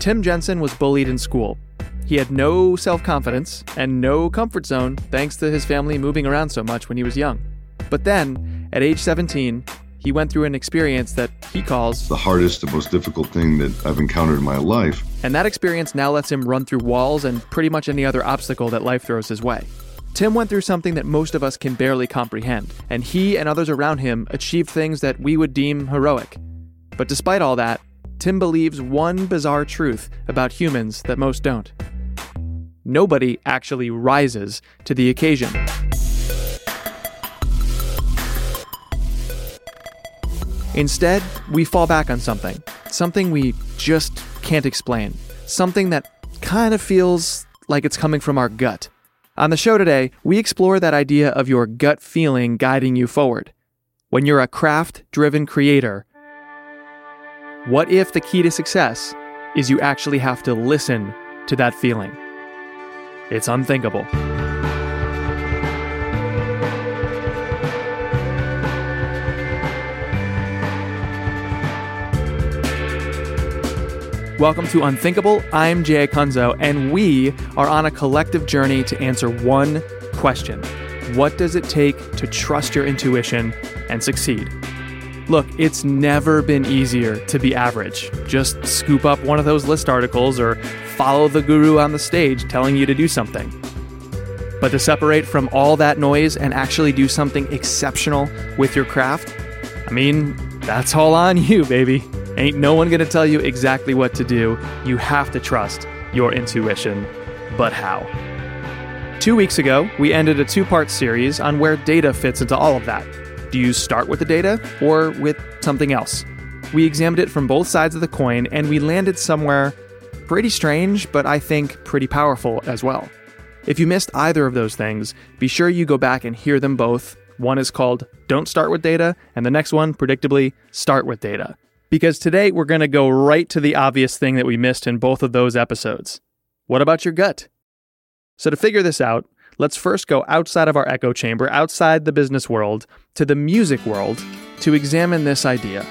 Tim Jensen was bullied in school. He had no self confidence and no comfort zone thanks to his family moving around so much when he was young. But then, at age 17, he went through an experience that he calls the hardest and most difficult thing that I've encountered in my life. And that experience now lets him run through walls and pretty much any other obstacle that life throws his way. Tim went through something that most of us can barely comprehend, and he and others around him achieved things that we would deem heroic. But despite all that, Tim believes one bizarre truth about humans that most don't. Nobody actually rises to the occasion. Instead, we fall back on something, something we just can't explain, something that kind of feels like it's coming from our gut. On the show today, we explore that idea of your gut feeling guiding you forward. When you're a craft driven creator, what if the key to success is you actually have to listen to that feeling? It's unthinkable. Welcome to Unthinkable. I'm Jay Acunzo, and we are on a collective journey to answer one question What does it take to trust your intuition and succeed? Look, it's never been easier to be average. Just scoop up one of those list articles or follow the guru on the stage telling you to do something. But to separate from all that noise and actually do something exceptional with your craft, I mean, that's all on you, baby. Ain't no one gonna tell you exactly what to do. You have to trust your intuition. But how? Two weeks ago, we ended a two part series on where data fits into all of that. Do you start with the data or with something else? We examined it from both sides of the coin and we landed somewhere pretty strange, but I think pretty powerful as well. If you missed either of those things, be sure you go back and hear them both. One is called Don't Start with Data, and the next one, predictably, Start with Data. Because today we're going to go right to the obvious thing that we missed in both of those episodes. What about your gut? So, to figure this out, let's first go outside of our echo chamber, outside the business world, to the music world to examine this idea.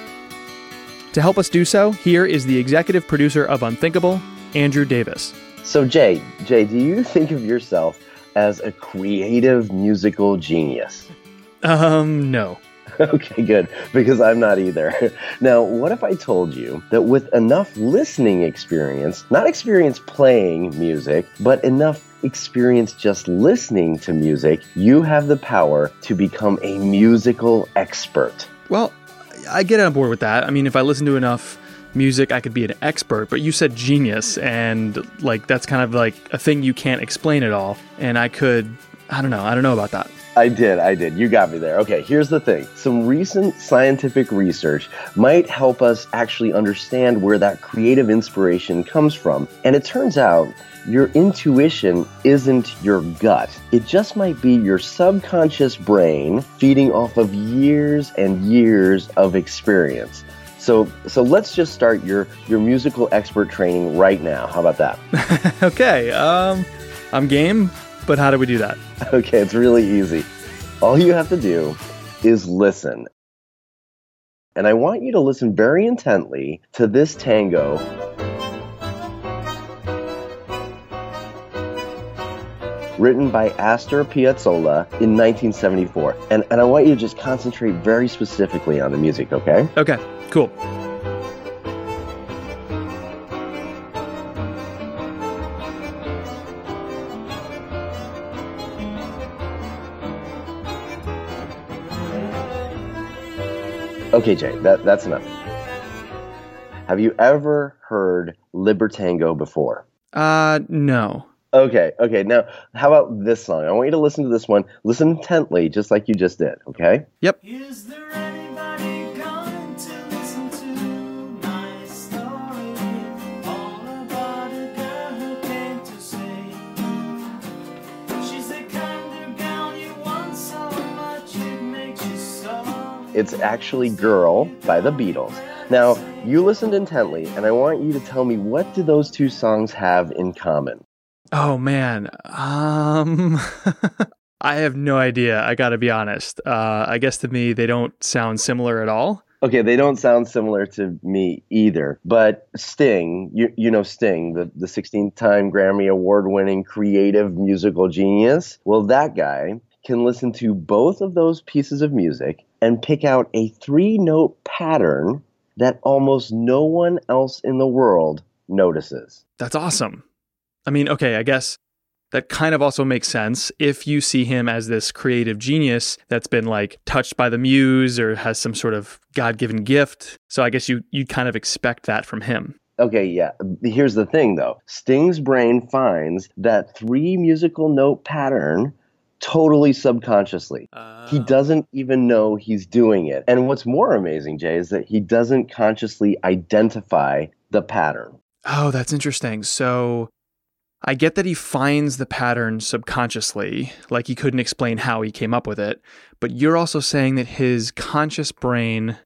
To help us do so, here is the executive producer of Unthinkable, Andrew Davis. So, Jay, Jay, do you think of yourself as a creative musical genius? Um, no. Okay, good, because I'm not either. Now, what if I told you that with enough listening experience, not experience playing music, but enough experience just listening to music, you have the power to become a musical expert? Well, I get on board with that. I mean, if I listen to enough music, I could be an expert, but you said genius, and like that's kind of like a thing you can't explain at all. And I could, I don't know, I don't know about that. I did, I did. You got me there. Okay, here's the thing some recent scientific research might help us actually understand where that creative inspiration comes from. And it turns out your intuition isn't your gut. It just might be your subconscious brain feeding off of years and years of experience. So, so let's just start your your musical expert training right now. How about that? okay, um, I'm game, but how do we do that? Okay, it's really easy. All you have to do is listen. And I want you to listen very intently to this tango written by Astor Piazzolla in 1974. And, and I want you to just concentrate very specifically on the music, okay? Okay, cool. Okay, Jay, that, that's enough. Have you ever heard Libertango before? Uh, no. Okay, okay. Now, how about this song? I want you to listen to this one. Listen intently, just like you just did, okay? Yep. It's actually Girl by the Beatles. Now, you listened intently, and I want you to tell me what do those two songs have in common? Oh man. Um I have no idea. I got to be honest. Uh I guess to me they don't sound similar at all. Okay, they don't sound similar to me either. But Sting, you, you know Sting, the, the 16 time Grammy Award winning creative musical genius. Well, that guy can listen to both of those pieces of music and pick out a three note pattern that almost no one else in the world notices. That's awesome. I mean, okay, I guess that kind of also makes sense if you see him as this creative genius that's been like touched by the muse or has some sort of god-given gift. So I guess you you kind of expect that from him. Okay, yeah. Here's the thing though Sting's brain finds that three musical note pattern totally subconsciously. He ah. doesn't even know he's doing it. And what's more amazing, Jay, is that he doesn't consciously identify the pattern. Oh, that's interesting. So I get that he finds the pattern subconsciously, like he couldn't explain how he came up with it, but you're also saying that his conscious brain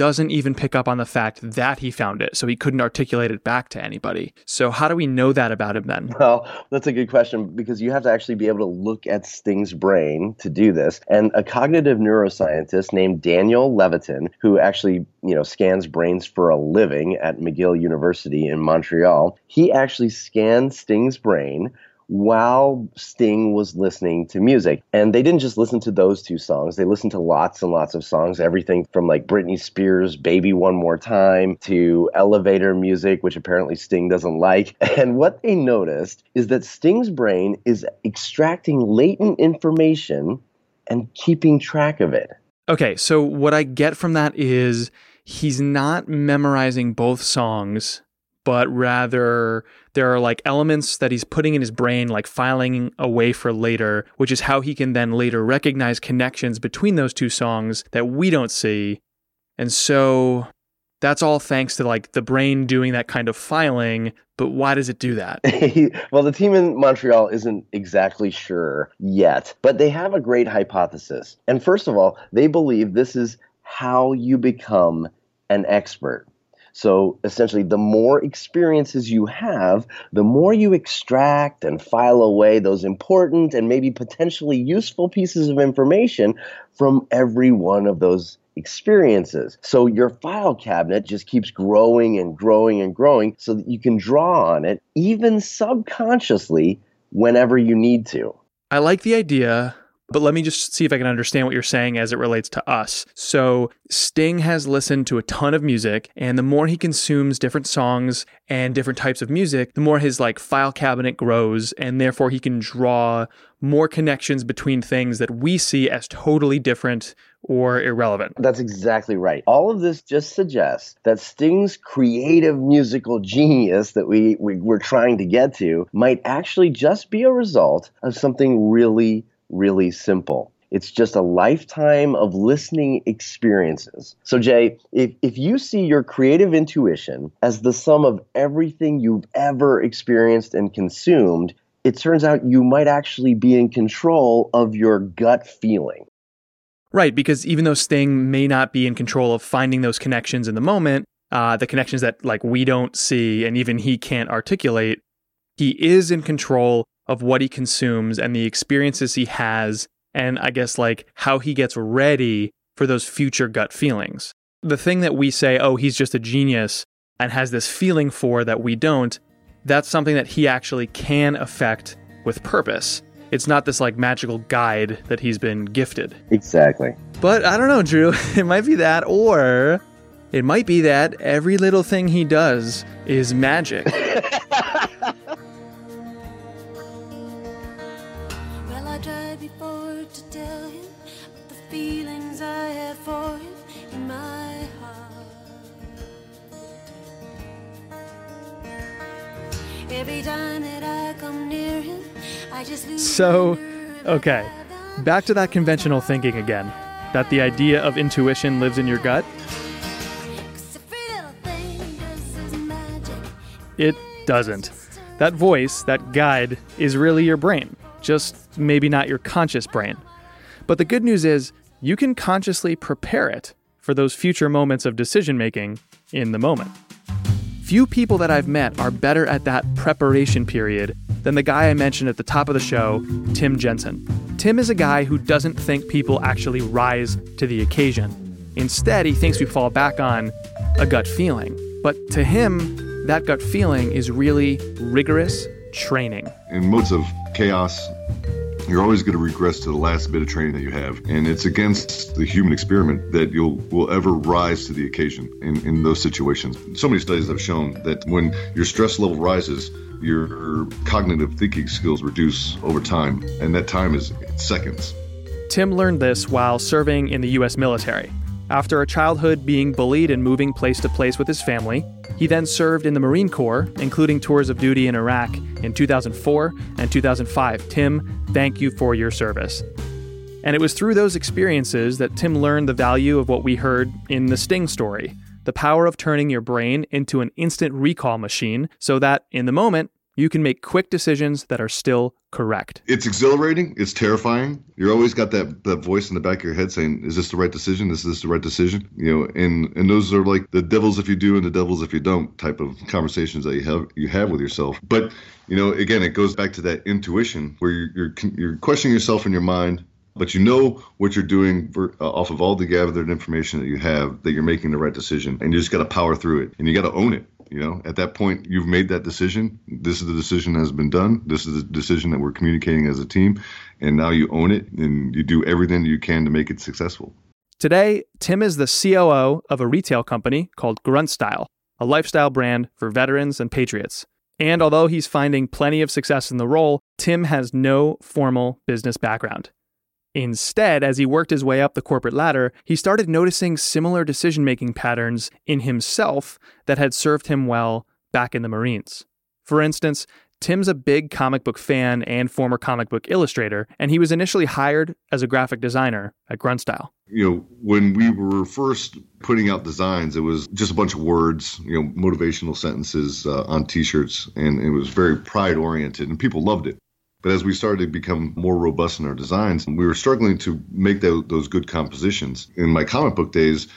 doesn't even pick up on the fact that he found it, so he couldn't articulate it back to anybody. So how do we know that about him then? Well, that's a good question because you have to actually be able to look at Sting's brain to do this. And a cognitive neuroscientist named Daniel Levitin, who actually, you know, scans brains for a living at McGill University in Montreal, he actually scanned Sting's brain while Sting was listening to music. And they didn't just listen to those two songs, they listened to lots and lots of songs, everything from like Britney Spears' Baby One More Time to elevator music, which apparently Sting doesn't like. And what they noticed is that Sting's brain is extracting latent information and keeping track of it. Okay, so what I get from that is he's not memorizing both songs, but rather there are like elements that he's putting in his brain, like filing away for later, which is how he can then later recognize connections between those two songs that we don't see. And so that's all thanks to like the brain doing that kind of filing. But why does it do that? well, the team in Montreal isn't exactly sure yet, but they have a great hypothesis. And first of all, they believe this is how you become an expert. So essentially, the more experiences you have, the more you extract and file away those important and maybe potentially useful pieces of information from every one of those experiences. So your file cabinet just keeps growing and growing and growing so that you can draw on it, even subconsciously, whenever you need to. I like the idea, but let me just see if I can understand what you're saying as it relates to us. So, Sting has listened to a ton of music, and the more he consumes different songs and different types of music, the more his like file cabinet grows, and therefore he can draw more connections between things that we see as totally different or irrelevant. That's exactly right. All of this just suggests that Sting's creative musical genius that we, we we're trying to get to might actually just be a result of something really really simple. It's just a lifetime of listening experiences. So, Jay, if, if you see your creative intuition as the sum of everything you've ever experienced and consumed, it turns out you might actually be in control of your gut feeling. Right, because even though Sting may not be in control of finding those connections in the moment, uh, the connections that like we don't see and even he can't articulate, he is in control of what he consumes and the experiences he has, and I guess like how he gets ready for those future gut feelings. The thing that we say, oh, he's just a genius and has this feeling for that we don't, that's something that he actually can affect with purpose. It's not this like magical guide that he's been gifted. Exactly. But I don't know, Drew. It might be that, or it might be that every little thing he does is magic. tried before to tell him but the feelings I had for him in my heart. Every time that I come near him, I just lose. So, okay, back to that conventional thinking again. That the idea of intuition lives in your gut. 'Cause every little thing does is magic. It doesn't. That voice, that guide, is really your brain, just maybe not your conscious brain. But the good news is, you can consciously prepare it for those future moments of decision making in the moment. Few people that I've met are better at that preparation period than the guy I mentioned at the top of the show, Tim Jensen. Tim is a guy who doesn't think people actually rise to the occasion. Instead, he thinks we fall back on a gut feeling. But to him, that gut feeling is really rigorous training. In modes of chaos, you're always going to regress to the last bit of training that you have. And it's against the human experiment that you'll will ever rise to the occasion in, in those situations. So many studies have shown that when your stress level rises, your cognitive thinking skills reduce over time, and that time is seconds. Tim learned this while serving in the US military. After a childhood being bullied and moving place to place with his family, he then served in the Marine Corps, including tours of duty in Iraq in 2004 and 2005. Tim, thank you for your service. And it was through those experiences that Tim learned the value of what we heard in the Sting story the power of turning your brain into an instant recall machine so that, in the moment, you can make quick decisions that are still correct. It's exhilarating. It's terrifying. You're always got that, that voice in the back of your head saying, "Is this the right decision? Is this the right decision?" You know, and and those are like the devils if you do and the devils if you don't type of conversations that you have you have with yourself. But you know, again, it goes back to that intuition where you're you're, you're questioning yourself in your mind. But you know what you're doing for, uh, off of all the gathered information that you have, that you're making the right decision, and you just got to power through it, and you got to own it. You know, at that point, you've made that decision. This is the decision that has been done. This is the decision that we're communicating as a team. And now you own it and you do everything you can to make it successful. Today, Tim is the COO of a retail company called Grunt Style, a lifestyle brand for veterans and patriots. And although he's finding plenty of success in the role, Tim has no formal business background. Instead, as he worked his way up the corporate ladder, he started noticing similar decision making patterns in himself that had served him well back in the Marines. For instance, Tim's a big comic book fan and former comic book illustrator, and he was initially hired as a graphic designer at Grunt Style. You know, when we were first putting out designs, it was just a bunch of words, you know, motivational sentences uh, on T-shirts, and it was very pride oriented, and people loved it. But as we started to become more robust in our designs, we were struggling to make tho- those good compositions. In my comic book days,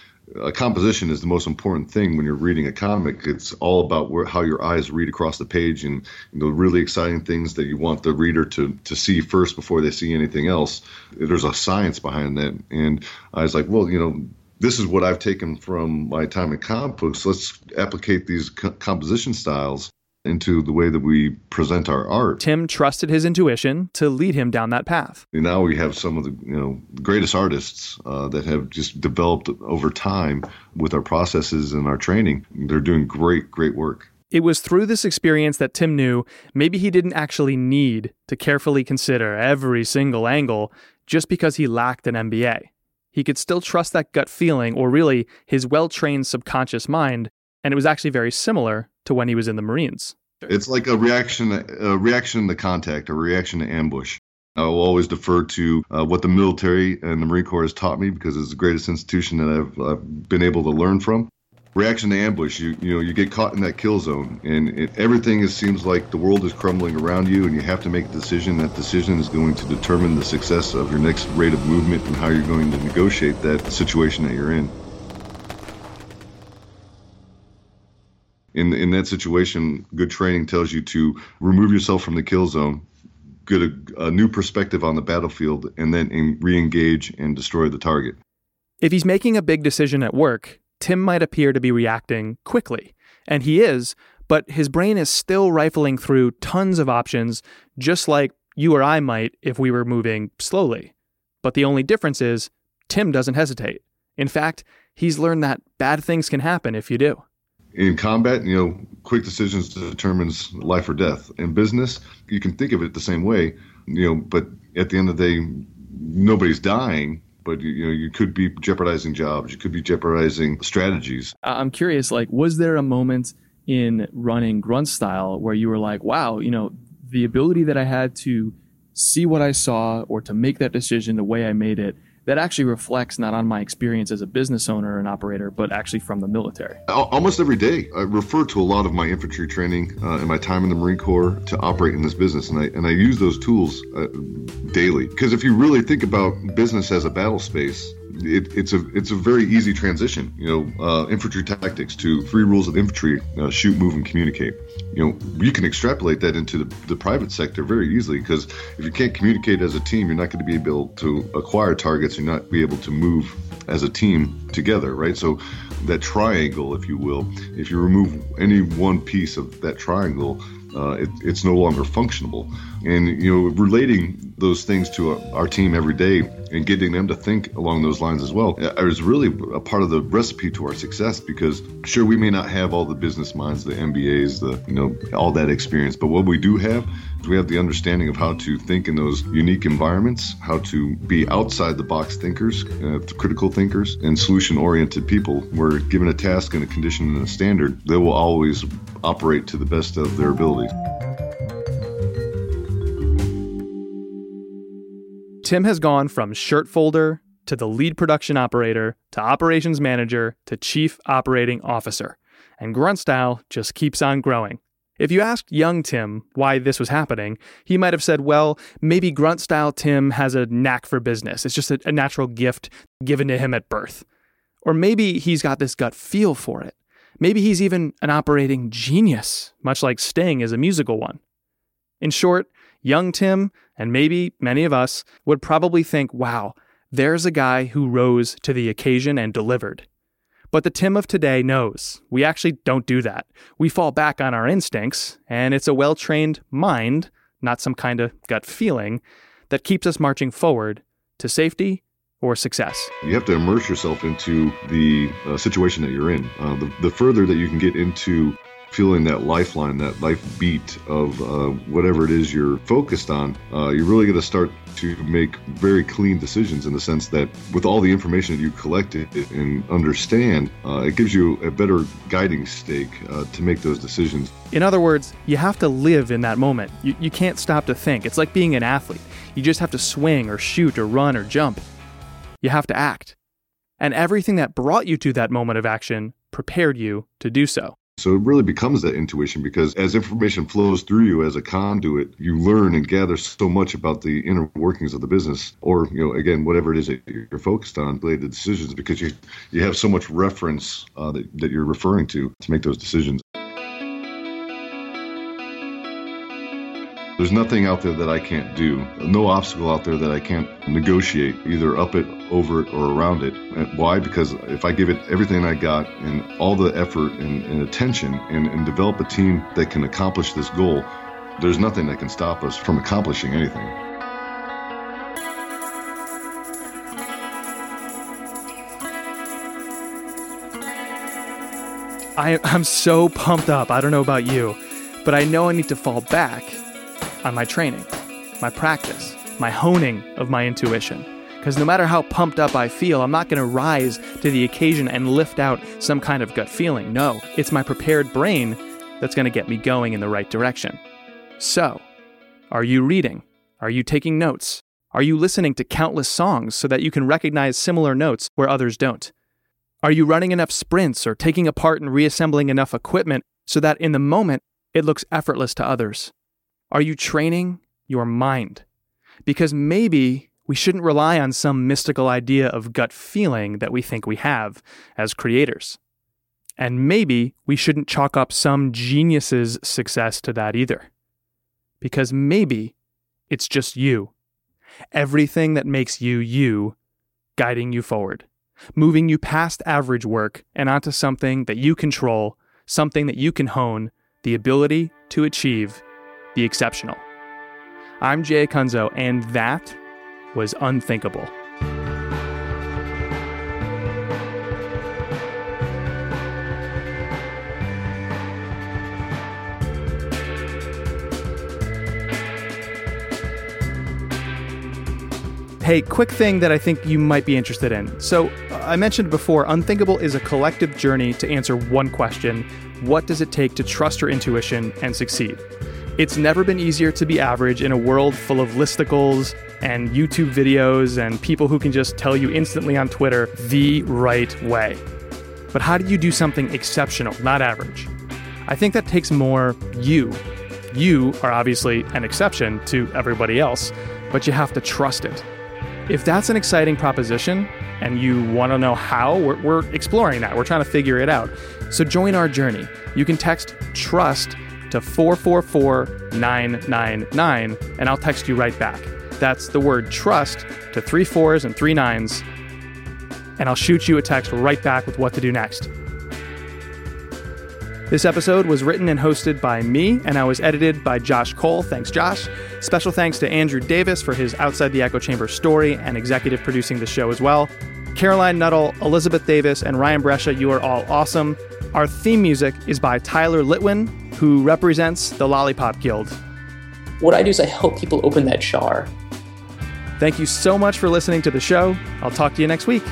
a composition is the most important thing when you're reading a comic. It's all about where, how your eyes read across the page and know, really exciting things that you want the reader to, to see first before they see anything else. There's a science behind that. And I was like, well, you know, this is what I've taken from my time in comic books. Let's applicate these co- composition styles into the way that we present our art. Tim trusted his intuition to lead him down that path. And now we have some of the you know greatest artists uh, that have just developed over time with our processes and our training. They're doing great, great work. It was through this experience that Tim knew maybe he didn't actually need to carefully consider every single angle just because he lacked an MBA. He could still trust that gut feeling, or really his well trained subconscious mind, and it was actually very similar to when he was in the Marines. It's like a reaction, a reaction to contact, a reaction to ambush. I will always defer to uh, what the military and the Marine Corps has taught me because it's the greatest institution that I've, I've been able to learn from. Reaction to ambush, you you know, you get caught in that kill zone, and it, everything is, seems like the world is crumbling around you, and you have to make a decision. That decision is going to determine the success of your next rate of movement and how you're going to negotiate that situation that you're in. In in that situation, good training tells you to remove yourself from the kill zone, get a, a new perspective on the battlefield, and then in, re-engage and destroy the target. If he's making a big decision at work, Tim might appear to be reacting quickly, and he is, but his brain is still rifling through tons of options, just like you or I might if we were moving slowly. But the only difference is Tim doesn't hesitate. In fact, he's learned that bad things can happen if you do. In combat, you know, quick decisions determines life or death. In business, you can think of it the same way, you know, but at the end of the day, nobody's dying, but you, you know, you could be jeopardizing jobs, you could be jeopardizing strategies. I'm curious, like, was there a moment in running grunt style where you were like, wow, you know, the ability that I had to see what I saw or to make that decision the way I made it, that actually reflects not on my experience as a business owner and operator, but actually from the military. Almost every day, I refer to a lot of my infantry training uh, and my time in the Marine Corps to operate in this business, and I and I use those tools uh, daily. Because if you really think about business as a battle space, it, it's a it's a very easy transition. You know, uh, infantry tactics to three rules of infantry: uh, shoot, move, and communicate. You know, you can extrapolate that into the, the private sector very easily because if you can't communicate as a team, you're not going to be able to acquire targets. You're not be able to move as a team together, right? So that triangle, if you will, if you remove any one piece of that triangle, uh, it, it's no longer functional. And you know, relating those things to our, our team every day and getting them to think along those lines as well uh, is really a part of the recipe to our success. Because sure, we may not have all the business minds, the MBAs, the you know, all that experience, but what we do have we have the understanding of how to think in those unique environments, how to be outside the box thinkers, uh, critical thinkers, and solution oriented people. Where given a task and a condition and a standard, they will always operate to the best of their abilities. Tim has gone from shirt folder to the lead production operator to operations manager to chief operating officer. And Grunt Style just keeps on growing. If you asked young Tim why this was happening, he might have said, well, maybe Grunt Style Tim has a knack for business. It's just a, a natural gift given to him at birth. Or maybe he's got this gut feel for it. Maybe he's even an operating genius, much like Sting is a musical one. In short, young Tim, and maybe many of us, would probably think, wow, there's a guy who rose to the occasion and delivered. But the Tim of today knows we actually don't do that. We fall back on our instincts, and it's a well trained mind, not some kind of gut feeling, that keeps us marching forward to safety or success. You have to immerse yourself into the uh, situation that you're in. Uh, the, the further that you can get into feeling that lifeline, that life beat of uh, whatever it is you're focused on, uh, you're really going to start to make very clean decisions in the sense that with all the information that you collected and understand, uh, it gives you a better guiding stake uh, to make those decisions. In other words, you have to live in that moment. You, you can't stop to think. It's like being an athlete. You just have to swing or shoot or run or jump. You have to act. And everything that brought you to that moment of action prepared you to do so. So it really becomes that intuition because as information flows through you as a conduit, you learn and gather so much about the inner workings of the business, or you know, again, whatever it is that you're focused on, related to decisions, because you you have so much reference uh, that that you're referring to to make those decisions. There's nothing out there that I can't do. No obstacle out there that I can't negotiate, either up it, over it, or around it. And why? Because if I give it everything I got and all the effort and, and attention and, and develop a team that can accomplish this goal, there's nothing that can stop us from accomplishing anything. I, I'm so pumped up. I don't know about you, but I know I need to fall back on my training, my practice, my honing of my intuition. Because no matter how pumped up I feel, I'm not going to rise to the occasion and lift out some kind of gut feeling. No, it's my prepared brain that's going to get me going in the right direction. So, are you reading? Are you taking notes? Are you listening to countless songs so that you can recognize similar notes where others don't? Are you running enough sprints or taking apart and reassembling enough equipment so that in the moment it looks effortless to others? Are you training your mind? Because maybe we shouldn't rely on some mystical idea of gut feeling that we think we have as creators. And maybe we shouldn't chalk up some genius's success to that either. Because maybe it's just you. Everything that makes you you guiding you forward, moving you past average work and onto something that you control, something that you can hone, the ability to achieve the exceptional. I'm Jay Acunzo, and that was unthinkable. Hey, quick thing that I think you might be interested in. So, I mentioned before, Unthinkable is a collective journey to answer one question What does it take to trust your intuition and succeed? It's never been easier to be average in a world full of listicles and YouTube videos and people who can just tell you instantly on Twitter the right way. But how do you do something exceptional, not average? I think that takes more you. You are obviously an exception to everybody else, but you have to trust it. If that's an exciting proposition and you want to know how, we're, we're exploring that. We're trying to figure it out. So join our journey. You can text TRUST to 444 999, and I'll text you right back. That's the word trust to three fours and three nines, and I'll shoot you a text right back with what to do next. This episode was written and hosted by me, and I was edited by Josh Cole. Thanks, Josh. Special thanks to Andrew Davis for his Outside the Echo Chamber story and executive producing the show as well. Caroline Nuttall, Elizabeth Davis, and Ryan Brescia, you are all awesome. Our theme music is by Tyler Litwin, who represents the Lollipop Guild. What I do is I help people open that jar. Thank you so much for listening to the show. I'll talk to you next week.